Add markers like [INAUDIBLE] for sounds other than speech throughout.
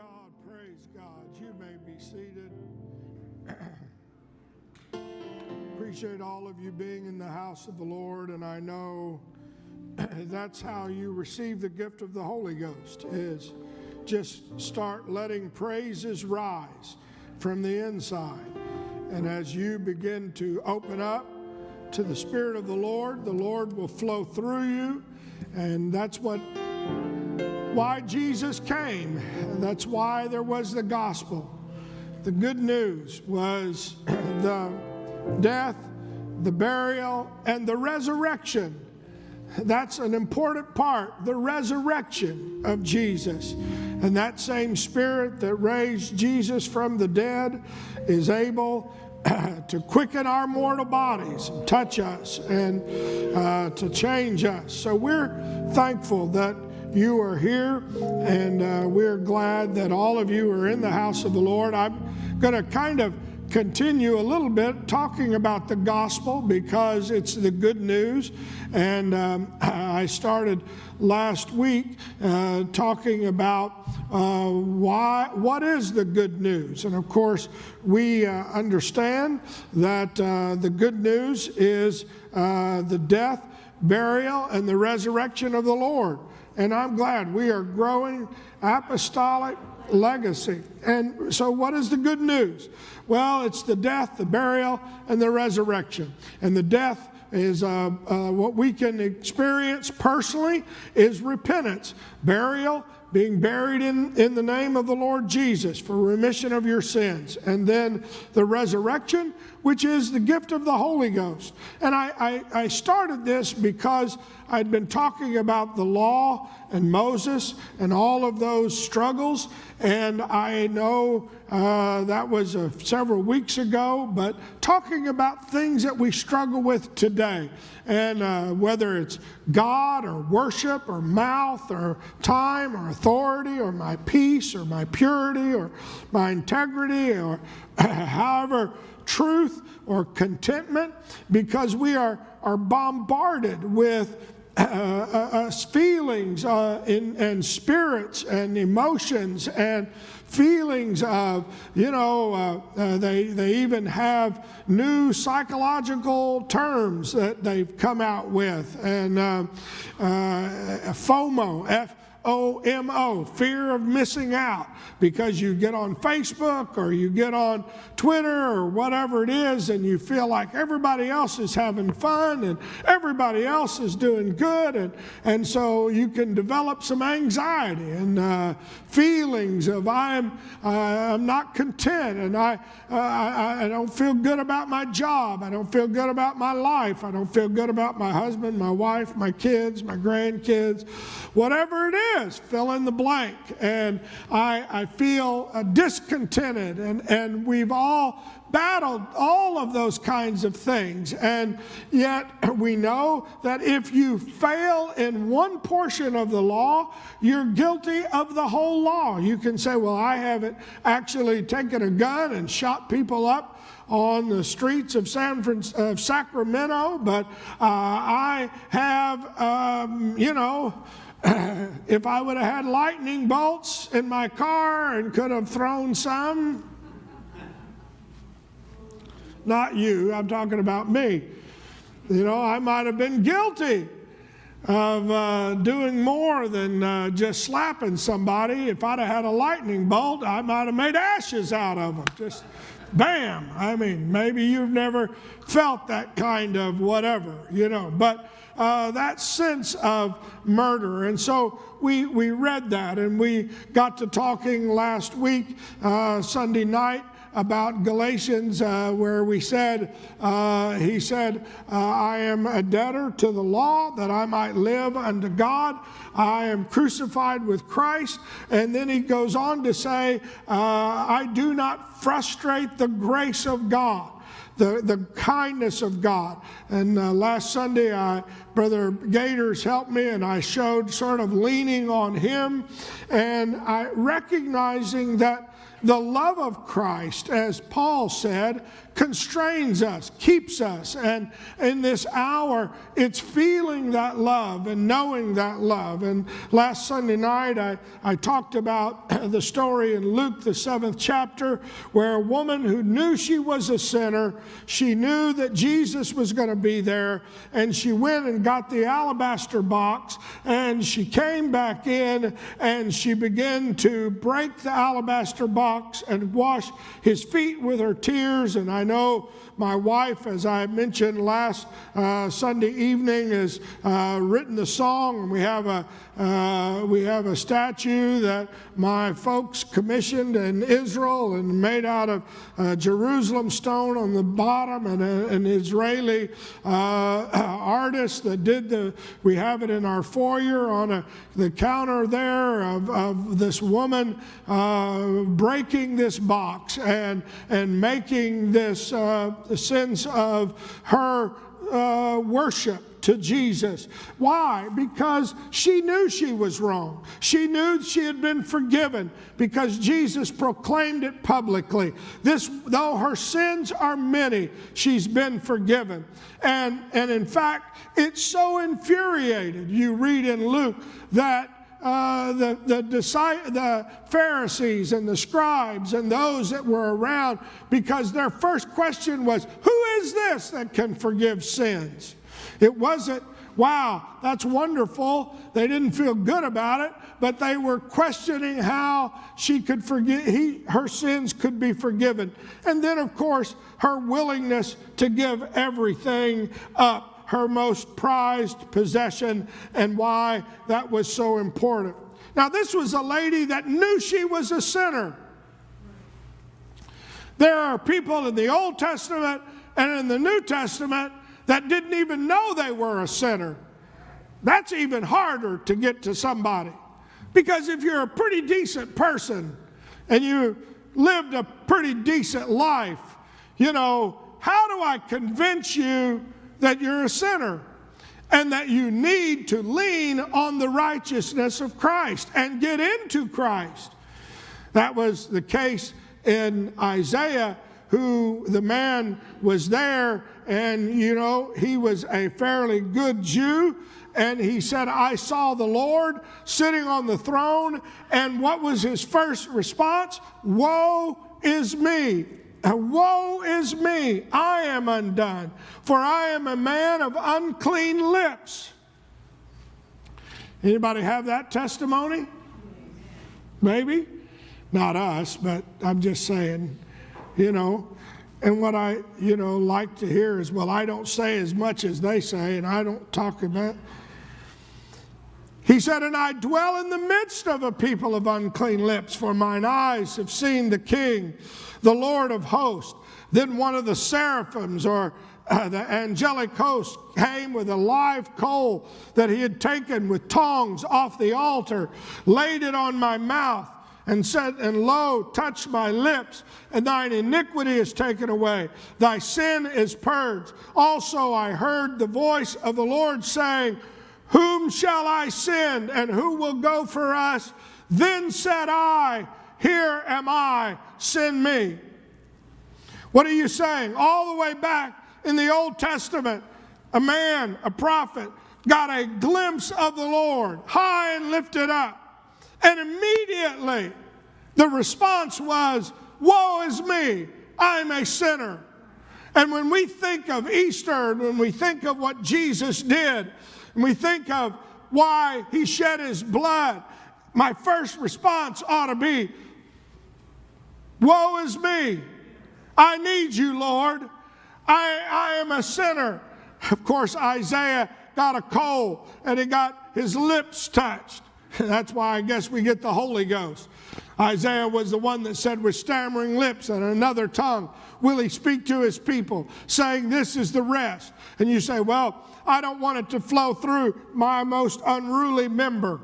God, praise God. You may be seated. [CLEARS THROAT] Appreciate all of you being in the house of the Lord, and I know [CLEARS THROAT] that's how you receive the gift of the Holy Ghost is just start letting praises rise from the inside. And as you begin to open up to the Spirit of the Lord, the Lord will flow through you. And that's what why Jesus came. That's why there was the gospel. The good news was the death, the burial, and the resurrection. That's an important part, the resurrection of Jesus. And that same spirit that raised Jesus from the dead is able [CLEARS THROAT] to quicken our mortal bodies, touch us, and uh, to change us. So we're thankful that you are here, and uh, we're glad that all of you are in the house of the Lord. I'm going to kind of continue a little bit talking about the gospel because it's the good news. And um, [CLEARS THROAT] I started last week uh, talking about uh, why, what is the good news. And of course, we uh, understand that uh, the good news is uh, the death, burial, and the resurrection of the Lord. And I'm glad we are growing apostolic legacy. And so, what is the good news? Well, it's the death, the burial, and the resurrection. And the death is uh, uh, what we can experience personally is repentance, burial, being buried in, in the name of the Lord Jesus for remission of your sins. And then the resurrection, which is the gift of the Holy Ghost. And I, I, I started this because I'd been talking about the law and Moses and all of those struggles. And I know uh, that was uh, several weeks ago, but talking about things that we struggle with today. And uh, whether it's God or worship or mouth or time or authority or my peace or my purity or my integrity or [LAUGHS] however truth or contentment, because we are, are bombarded with uh, uh, uh, feelings uh, in, and spirits and emotions and feelings of, you know, uh, uh, they, they even have new psychological terms that they've come out with. And FOMO, F FOMO, fear of missing out, because you get on Facebook or you get on Twitter or whatever it is, and you feel like everybody else is having fun and everybody else is doing good, and, and so you can develop some anxiety and uh, feelings of I'm uh, I'm not content and I, uh, I I don't feel good about my job, I don't feel good about my life, I don't feel good about my husband, my wife, my kids, my grandkids, whatever it is is, fill in the blank. And I, I feel uh, discontented. And, and we've all battled all of those kinds of things. And yet we know that if you fail in one portion of the law, you're guilty of the whole law. You can say, Well, I haven't actually taken a gun and shot people up on the streets of San of Sacramento, but uh, I have, um, you know, [CLEARS THROAT] if I would have had lightning bolts in my car and could have thrown some, not you, I'm talking about me. You know, I might have been guilty of uh, doing more than uh, just slapping somebody. If I'd have had a lightning bolt, I might have made ashes out of them. Just bam. I mean, maybe you've never felt that kind of whatever, you know, but uh, that sense of murder. And so we, we read that and we got to talking last week, uh, Sunday night, about Galatians, uh, where we said, uh, he said, uh, I am a debtor to the law that I might live unto God. I am crucified with Christ. And then he goes on to say, uh, I do not frustrate the grace of God the, the kindness of God. And uh, last Sunday, I, Brother Gators helped me, and I showed sort of leaning on him and I recognizing that the love of Christ, as Paul said, constrains us, keeps us. And in this hour, it's feeling that love and knowing that love. And last Sunday night, I, I talked about [CLEARS THROAT] the story in Luke, the seventh chapter, where a woman who knew she was a sinner, she knew that Jesus was going to be there, and she went and got the alabaster box, and she came back in and she began to break the alabaster box and wash his feet with her tears. And I know my wife, as I mentioned last uh, Sunday evening, has uh, written the song, we have a uh, we have a statue that my folks commissioned in Israel and made out of uh, Jerusalem stone on the bottom, and an Israeli uh, [COUGHS] artist that did the. We have it in our foyer on a, the counter there of, of this woman uh, breaking this box and and making this sense of her uh, worship to Jesus. Why? Because she knew she was wrong. She knew she had been forgiven because Jesus proclaimed it publicly. This, though her sins are many, she's been forgiven. And, and in fact, it's so infuriated. You read in Luke that uh, the, the, the Pharisees and the scribes and those that were around because their first question was, Who is this that can forgive sins? It wasn't, wow, that's wonderful. They didn't feel good about it, but they were questioning how she could forgive, he, her sins could be forgiven. And then, of course, her willingness to give everything up her most prized possession and why that was so important. Now, this was a lady that knew she was a sinner. There are people in the Old Testament and in the New Testament that didn't even know they were a sinner. That's even harder to get to somebody. Because if you're a pretty decent person and you lived a pretty decent life, you know, how do I convince you that you're a sinner and that you need to lean on the righteousness of Christ and get into Christ. That was the case in Isaiah, who the man was there, and you know, he was a fairly good Jew. And he said, I saw the Lord sitting on the throne. And what was his first response? Woe is me. Woe is me, I am undone, for I am a man of unclean lips. Anybody have that testimony? Maybe. Not us, but I'm just saying, you know. And what I, you know, like to hear is, well, I don't say as much as they say, and I don't talk about. He said, And I dwell in the midst of a people of unclean lips, for mine eyes have seen the King the Lord of hosts. Then one of the seraphims or uh, the angelic host came with a live coal that he had taken with tongs off the altar, laid it on my mouth, and said, And lo, touch my lips, and thine iniquity is taken away, thy sin is purged. Also I heard the voice of the Lord saying, Whom shall I send, and who will go for us? Then said I, here am I, send me. What are you saying? All the way back in the Old Testament, a man, a prophet, got a glimpse of the Lord, high and lifted up. And immediately the response was, Woe is me, I'm a sinner. And when we think of Easter, and when we think of what Jesus did, and we think of why he shed his blood, my first response ought to be, Woe is me. I need you, Lord. I, I am a sinner. Of course, Isaiah got a coal and he got his lips touched. [LAUGHS] That's why I guess we get the Holy Ghost. Isaiah was the one that said, with stammering lips and another tongue, will he speak to his people, saying, This is the rest. And you say, Well, I don't want it to flow through my most unruly member.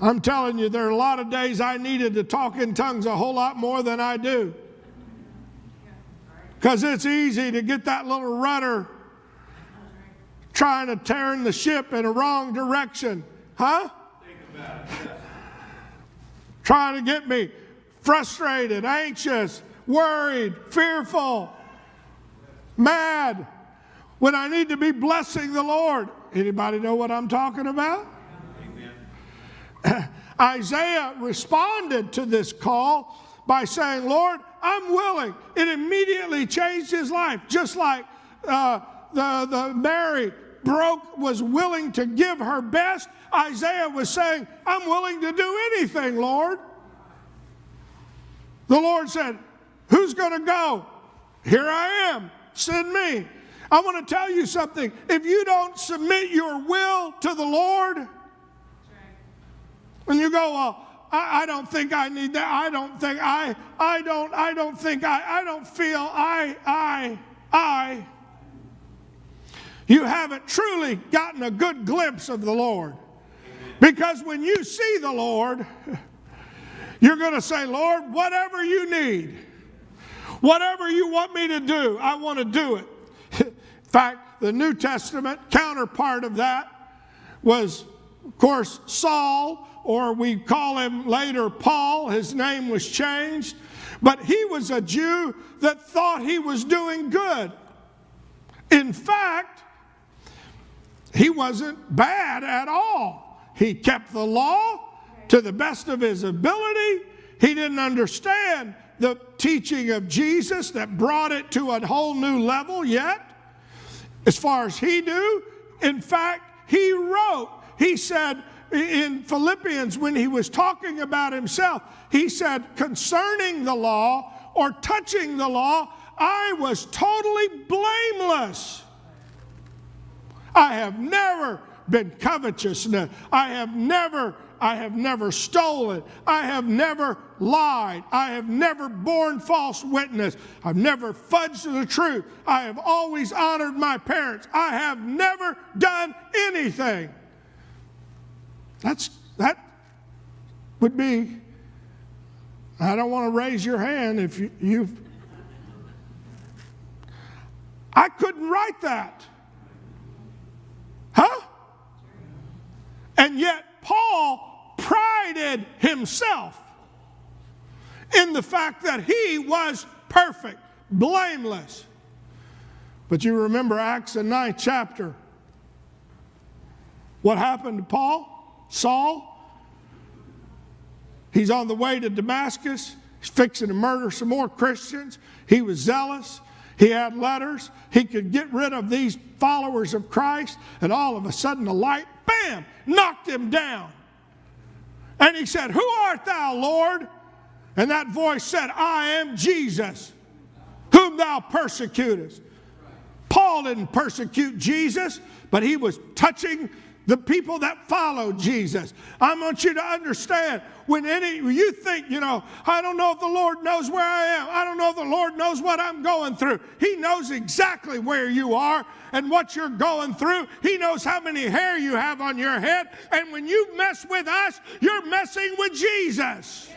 I'm telling you, there are a lot of days I needed to talk in tongues a whole lot more than I do. Because it's easy to get that little rudder trying to turn the ship in a wrong direction. Huh? [LAUGHS] Trying to get me frustrated, anxious, worried, fearful, mad, when I need to be blessing the Lord. Anybody know what I'm talking about? Amen. [LAUGHS] Isaiah responded to this call by saying, Lord, I'm willing. It immediately changed his life, just like uh, the, the Mary broke, was willing to give her best. Isaiah was saying, I'm willing to do anything, Lord. The Lord said, Who's going to go? Here I am. Send me. I want to tell you something. If you don't submit your will to the Lord, and you go, well, I, I, don't think I need that. I don't think I, I don't, I don't think I, I don't feel I, I, I. You haven't truly gotten a good glimpse of the Lord. Because when you see the Lord, [LAUGHS] you're going to say, Lord, whatever you need, whatever you want me to do, I want to do it. [LAUGHS] In fact, the New Testament counterpart of that was, of course, Saul, or we call him later Paul. His name was changed. But he was a Jew that thought he was doing good. In fact, he wasn't bad at all. He kept the law, to the best of his ability. He didn't understand the teaching of Jesus that brought it to a whole new level yet. As far as he knew, in fact, he wrote, he said in Philippians when he was talking about himself, he said, concerning the law or touching the law, I was totally blameless. I have never been covetous. I have never I have never stolen. I have never lied. I have never borne false witness. I've never fudged the truth. I have always honored my parents. I have never done anything. That's that would be I don't want to raise your hand if you, you've I couldn't write that. Huh? And yet Paul prided himself in the fact that he was perfect, blameless. But you remember Acts, the ninth chapter. What happened to Paul? Saul? He's on the way to Damascus. He's fixing to murder some more Christians. He was zealous. He had letters. He could get rid of these followers of Christ. And all of a sudden, the light, bam, knocked him down. And he said, Who art thou, Lord? And that voice said, I am Jesus, whom thou persecutest. Paul didn't persecute Jesus, but he was touching the people that follow Jesus. I want you to understand when any you think, you know, I don't know if the Lord knows where I am. I don't know if the Lord knows what I'm going through. He knows exactly where you are and what you're going through. He knows how many hair you have on your head. And when you mess with us, you're messing with Jesus.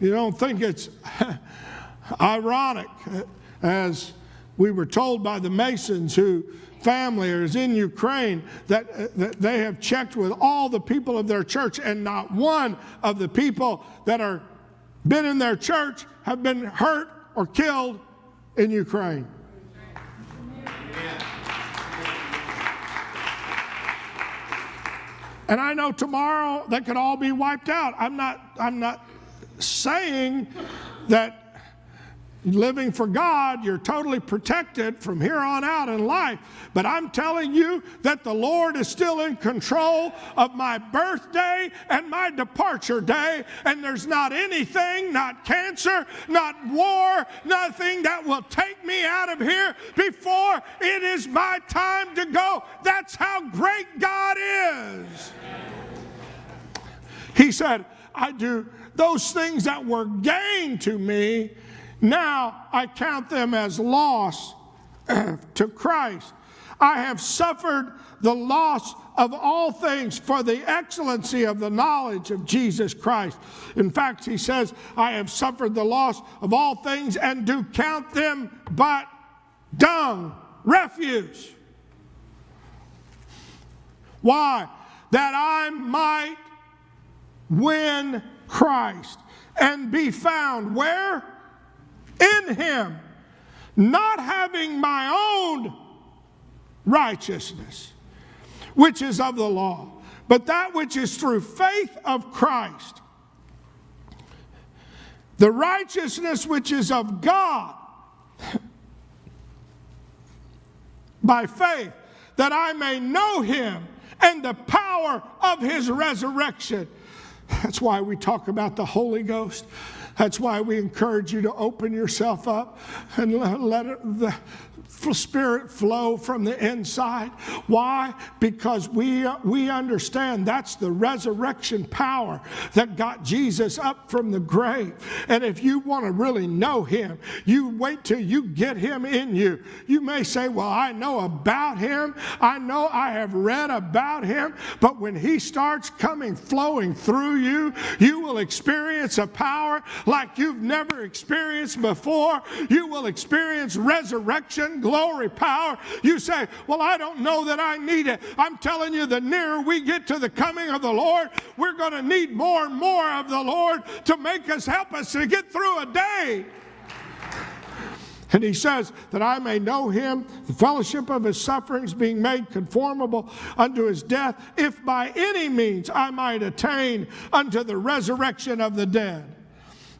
You don't think it's [LAUGHS] ironic uh, as we were told by the Masons who family or is in Ukraine that, uh, that they have checked with all the people of their church, and not one of the people that are been in their church have been hurt or killed in Ukraine. And I know tomorrow they could all be wiped out. I'm not, I'm not saying that living for God, you're totally protected from here on out in life. But I'm telling you that the Lord is still in control of my birthday and my departure day. And there's not anything, not cancer, not war, nothing that will take me out of here before it is my time to go. That's how great God is. He said, I do those things that were gain to me now I count them as loss [CLEARS THROAT] to Christ. I have suffered the loss of all things for the excellency of the knowledge of Jesus Christ. In fact, he says, I have suffered the loss of all things and do count them but dung, refuse. Why? That I might win Christ and be found where? In him, not having my own righteousness, which is of the law, but that which is through faith of Christ. The righteousness which is of God [LAUGHS] by faith, that I may know him and the power of his resurrection. That's why we talk about the Holy Ghost. That's why we encourage you to open yourself up and let, the, spirit flow from the inside. Why? Because we, we understand that's the resurrection power that got Jesus up from the grave. And if you want to really know him, you wait till you get him in you. You may say, Well, I know about him, I know I have read about him, but when he starts coming, flowing through you, you will experience a power like you've never experienced before. You will experience resurrection glory, power. You say, Well, I don't know that I need it. I'm telling you, the nearer we get to the coming of the Lord, we're going to need more and more of the Lord to make us, help us to get through a day. And he says, That I may know him, the fellowship of his sufferings, being made conformable unto his death, if by any means I might attain unto the resurrection of the dead.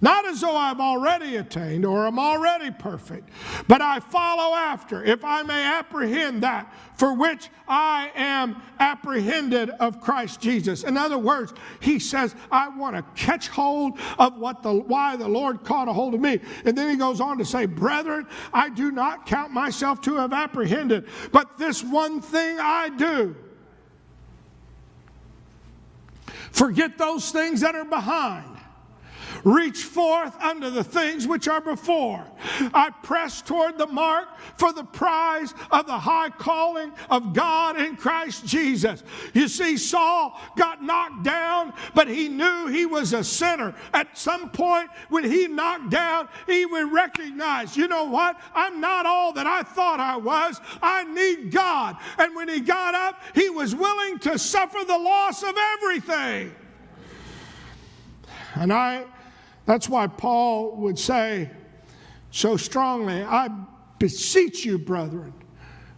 Not as though I've already attained or am already perfect, but I follow after, if I may apprehend that for which I am apprehended of Christ Jesus. In other words, he says, I want to catch hold of what the why the Lord caught a hold of me. And then he goes on to say, Brethren, I do not count myself to have apprehended, but this one thing I do. Forget those things that are behind Reach forth unto the things which are before. I press toward the mark for the prize of the high calling of God in Christ Jesus. You see, Saul got knocked down, but he knew he was a sinner. At some point, when he knocked down, he would recognize, you know what? I'm not all that I thought I was. I need God. And when he got up, he was willing to suffer the loss of everything. And I that's why Paul would say so strongly, I beseech you, brethren,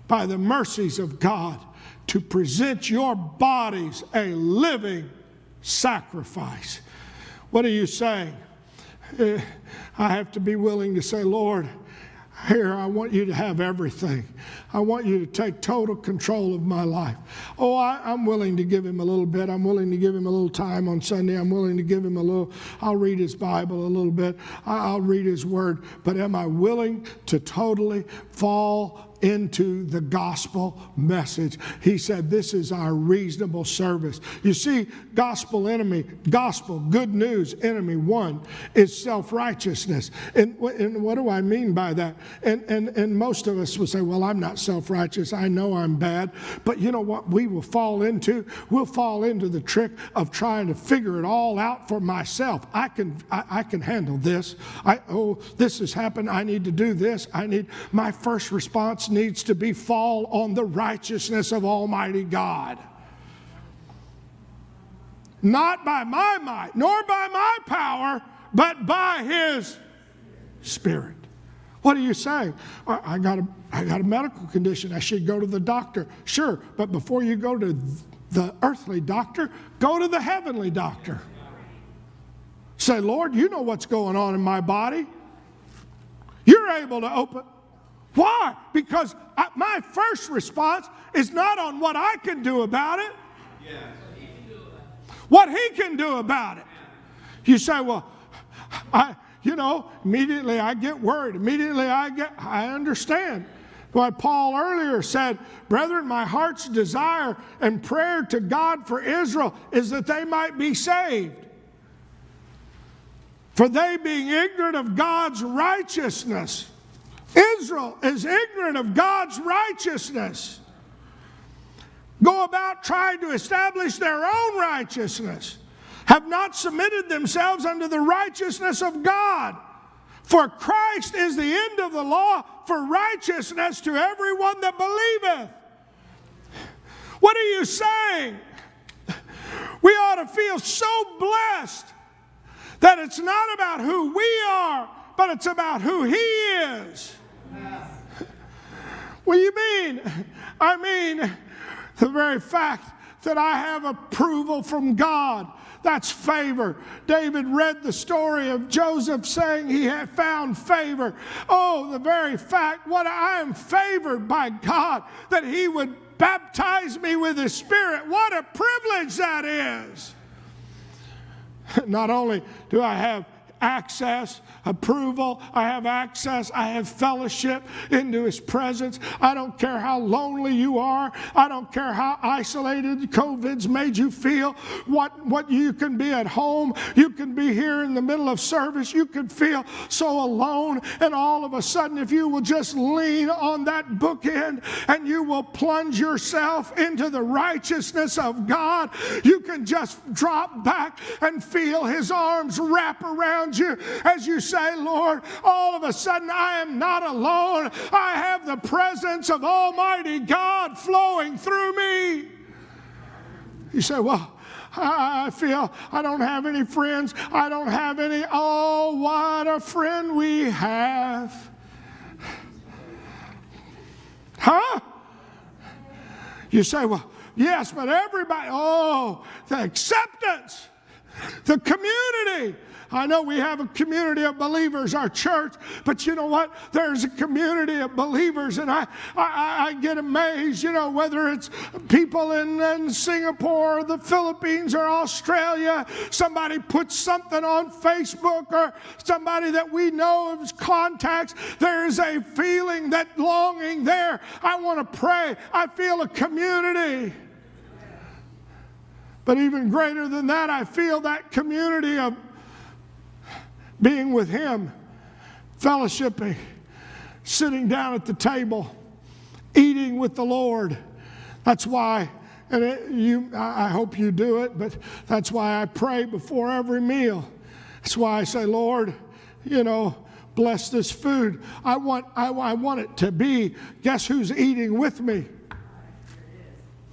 by the mercies of God, to present your bodies a living sacrifice. What are you saying? Eh, I have to be willing to say, Lord, here, I want you to have everything. I want you to take total control of my life. Oh, I, am willing to give him a little bit. I'm willing to give him a little time on Sunday. I'm willing to give him a little, I'll read his Bible a little bit. I'll read his word. But am I willing to totally fall into the gospel message. He said, This is our reasonable service. You see, gospel enemy, gospel, good news enemy one is self righteousness. And, and what do I mean by that? And, and, and most of us will say, Well, I'm not self righteous. I know I'm bad. But you know what we will fall into? We'll fall into the trick of trying to figure it all out for myself. I can, I, I can handle this. I, oh, this has happened. I need to do this. I need, my first response needs to be fall on the righteousness of Almighty God. Not by my might, nor by my power, but by His Spirit. What are you saying? I got, a, I got a medical condition. I should go to the doctor. Sure, but before you go to the earthly doctor, go to the heavenly doctor. Say, Lord, you know what's going on in my body. You're able to open. Why? Because I, my first response is not on what I can do about it, what He can do about it. You say, well, I, you know, immediately I get worried. Immediately I get, I understand. What Paul earlier said, brethren, my heart's desire and prayer to God for Israel is that they might be saved. For they being ignorant of God's righteousness, Israel is ignorant of God's righteousness. Go about trying to establish their own righteousness, have not submitted themselves unto the righteousness of God. For Christ is the end of the law for righteousness to everyone that believeth. What are you saying? We ought to feel so blessed That it's not about who we are, but it's about who He is. [LAUGHS] What do you mean? I mean, the very fact that I have approval from God. That's favor. David read the story of Joseph saying he had found favor. Oh, the very fact what I am favored by God that he would baptize me with his spirit. What a privilege that is. [LAUGHS] Not only do I have access, approval. I have access. I have fellowship into His presence. I don't care how lonely you are. I don't care how isolated COVID's made you feel. What, what you can be at home. You can be here in the middle of service. You can feel so alone. And all of a sudden, if you will just lean on that bookend and you will plunge yourself into the righteousness of God, you can just drop back and feel His arms wrap around you as you say, Lord, all of a sudden I am not alone. I have the presence of Almighty God flowing through me. You say, well, I feel I don't have any friends. I don't have any. Oh, what a friend we have. Huh? You say, well, yes, but everybody, oh, the acceptance, the community, I know we have a community of believers, our church, but you know what? There's a community of believers, and I, I, I get amazed, you know, whether it's people in, in Singapore, or the Philippines, or Australia, somebody puts something on Facebook, or somebody that we know of contacts, there is a feeling that longing there. I want to pray. I feel a community. But even greater than that, I feel that community of being with Him, fellowshipping, sitting down at the table, eating with the Lord. That's why, and it, you, I hope you do it, but that's why I pray before every meal. That's why I say, Lord, you know, bless this food. I want, I, I want it to be, guess who's eating with me?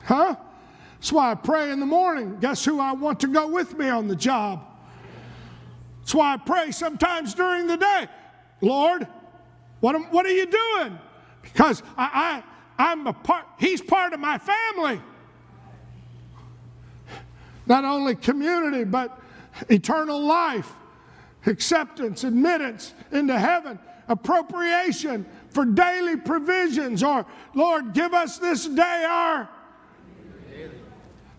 Huh? That's why I pray in the morning. Guess who I want to go with me on the job? That's why I pray sometimes during the day, Lord, what, am, what are you doing? Because I, I, I'm a part, he's part of my family. Not only community, but eternal life, acceptance, admittance into heaven, appropriation for daily provisions, or Lord, give us this day our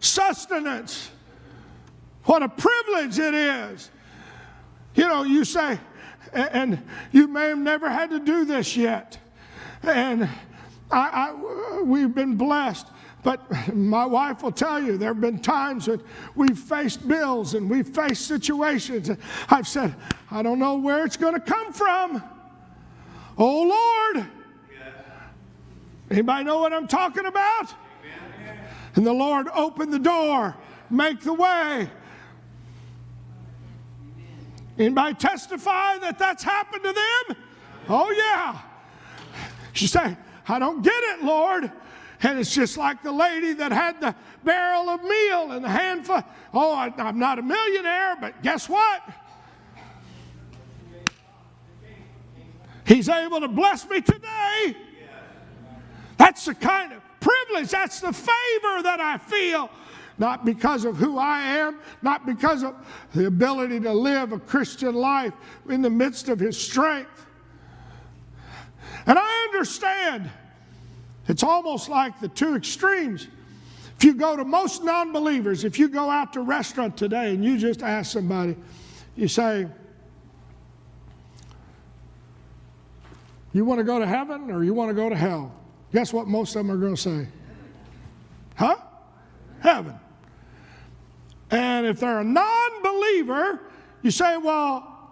sustenance. What a privilege it is you know, you say, and you may have never had to do this yet. And I, I, we've been blessed. But my wife will tell you there have been times that we've faced bills and we've faced situations. And I've said, I don't know where it's going to come from. Oh, Lord. Anybody know what I'm talking about? And the Lord opened the door, make the way, Anybody testify that that's happened to them? Oh, yeah. She say, I don't get it, Lord. And it's just like the lady that had the barrel of meal and the handful. Oh, I, I'm not a millionaire, but guess what? He's able to bless me today. That's the kind of privilege, that's the favor that I feel not because of who I am, not because of the ability to live a Christian life in the midst of His strength. And I understand it's almost like the two extremes. If you go to most non believers, if you go out to a restaurant today and you just ask somebody, you say, You want to go to heaven or you want to go to hell? Guess what most of them are going to say? Huh? Heaven. And if they're a non believer, you say, well,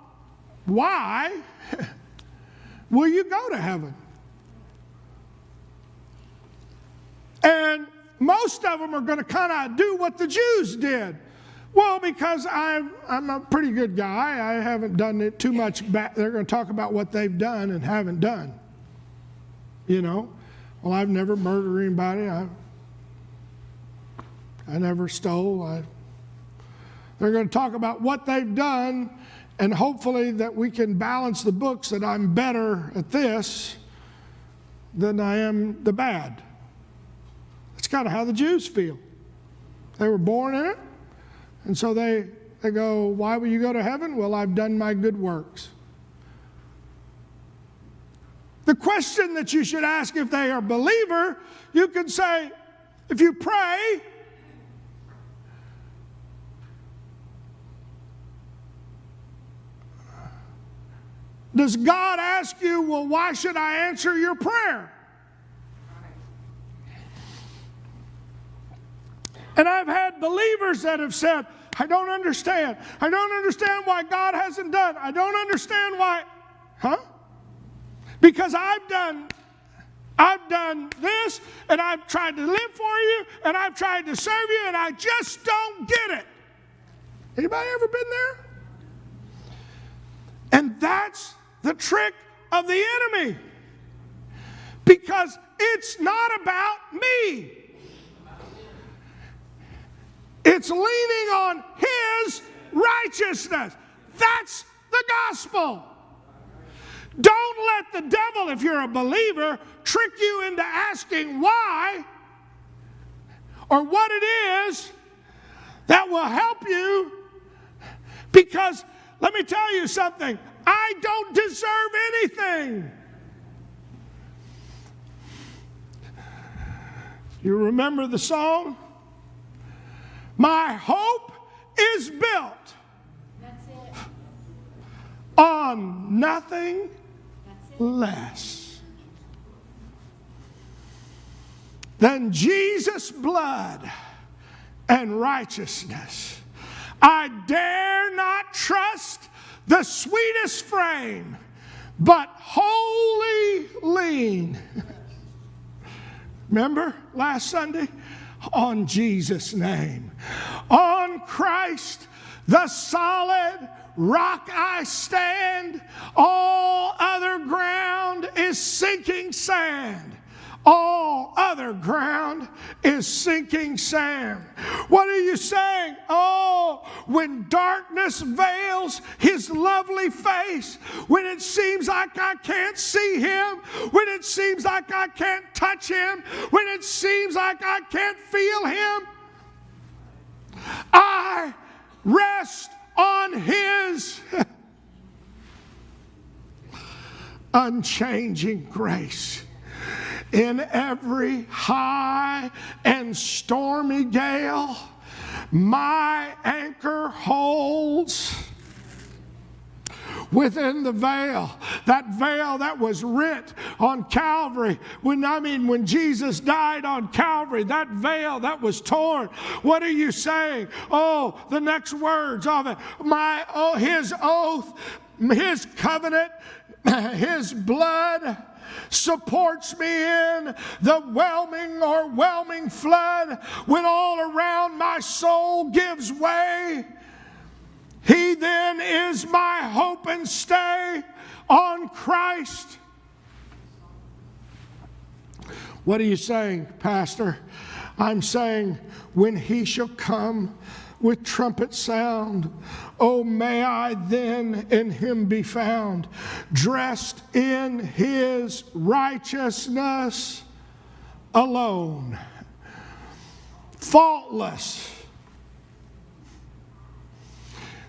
why [LAUGHS] will you go to heaven? And most of them are going to kind of do what the Jews did. Well, because I'm, I'm a pretty good guy, I haven't done it too much back. They're going to talk about what they've done and haven't done. You know, well, I've never murdered anybody. I, I never stole. I They're going to talk about what they've done, and hopefully that we can balance the books that I'm better at this than I am the bad. It's kind of how the Jews feel. They were born in it, and so they, they go, Why will you go to heaven? Well, I've done my good works. The question that you should ask if they are believer, you can say, if you pray, Does God ask you, well, why should I answer your prayer? And I've had believers that have said, I don't understand. I don't understand why God hasn't done. I don't understand why. Huh? Because I've done I've done this and I've tried to live for you and I've tried to serve you and I just don't get it. Anybody ever been there? And that's the trick of the enemy. Because it's not about me. It's leaning on his righteousness. That's the gospel. Don't let the devil, if you're a believer, trick you into asking why or what it is that will help you. Because let me tell you something I don't deserve anything. You remember the song? My hope is built on nothing less than Jesus' blood and righteousness. I dare not trust the sweetest frame, but wholly lean. Remember last Sunday? On Jesus' name. On Christ, the solid rock I stand. All other ground is sinking sand. All other ground is sinking sand. What are you saying? Oh, when darkness veils his lovely face, when it seems like I can't see him, when it seems like I can't touch him, when it seems like I can't feel him, I rest on his [LAUGHS] unchanging grace in every high and stormy gale, my anchor holds within the veil. That veil that was rent on Calvary. When I mean when Jesus died on Calvary, that veil that was torn. What are you saying? Oh, the next words of it. My oh his oath, his covenant, [CLEARS THROAT] his blood supports me in the whelming or whelming flood when all around my soul gives way. He then is my hope and stay on Christ. What are you saying, Pastor? I'm saying, when he shall come with trumpet sound. Oh, may I then in him be found, dressed in his righteousness alone, faultless.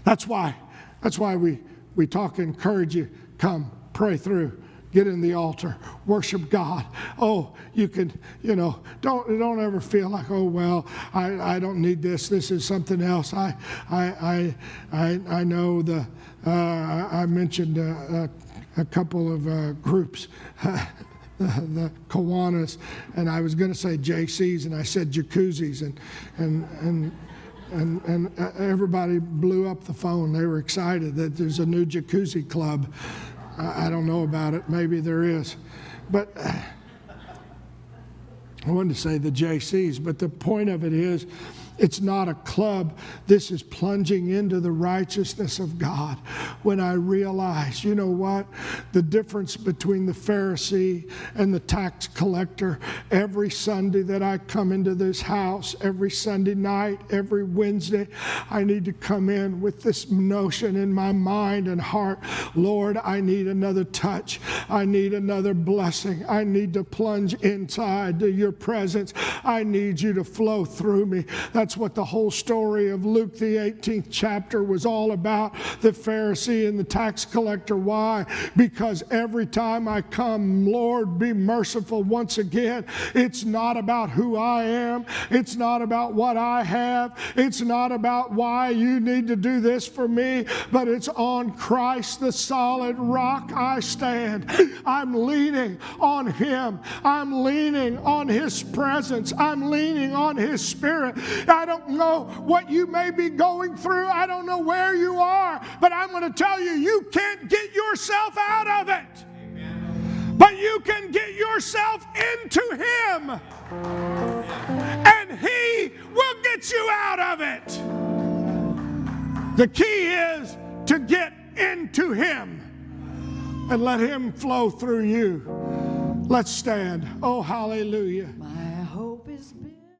That's why, that's why we, we talk, encourage you, come, pray through get in the altar, worship God. Oh, you can, you know, don't don't ever feel like, oh well, I, I don't need this. This is something else. I I I I, I know the uh, I mentioned uh, a, couple of uh, groups. the, [LAUGHS] the Kiwanis, and I was going to say JCs, and I said jacuzzis, and and and and, and uh, everybody blew up the phone. They were excited that there's a new jacuzzi club. I, I don't know about it. Maybe there is. But [SIGHS] I wanted to say the JCs, but the point of it is It's not a club. This is plunging into the righteousness of God. When I realize, you know what? The difference between the Pharisee and the tax collector, every Sunday that I come into this house, every Sunday night, every Wednesday, I need to come in with this notion in my mind and heart Lord, I need another touch. I need another blessing. I need to plunge inside to your presence. I need you to flow through me. What the whole story of Luke, the 18th chapter, was all about the Pharisee and the tax collector. Why? Because every time I come, Lord, be merciful once again. It's not about who I am, it's not about what I have, it's not about why you need to do this for me, but it's on Christ, the solid rock I stand. I'm leaning on Him, I'm leaning on His presence, I'm leaning on His Spirit. I don't know what you may be going through, I don't know where you are, but I'm going to tell you, you can't get yourself out of it. But you can get yourself into Him, and He will get you out of it. The key is to get into Him and let Him flow through you. Let's stand. Oh, hallelujah.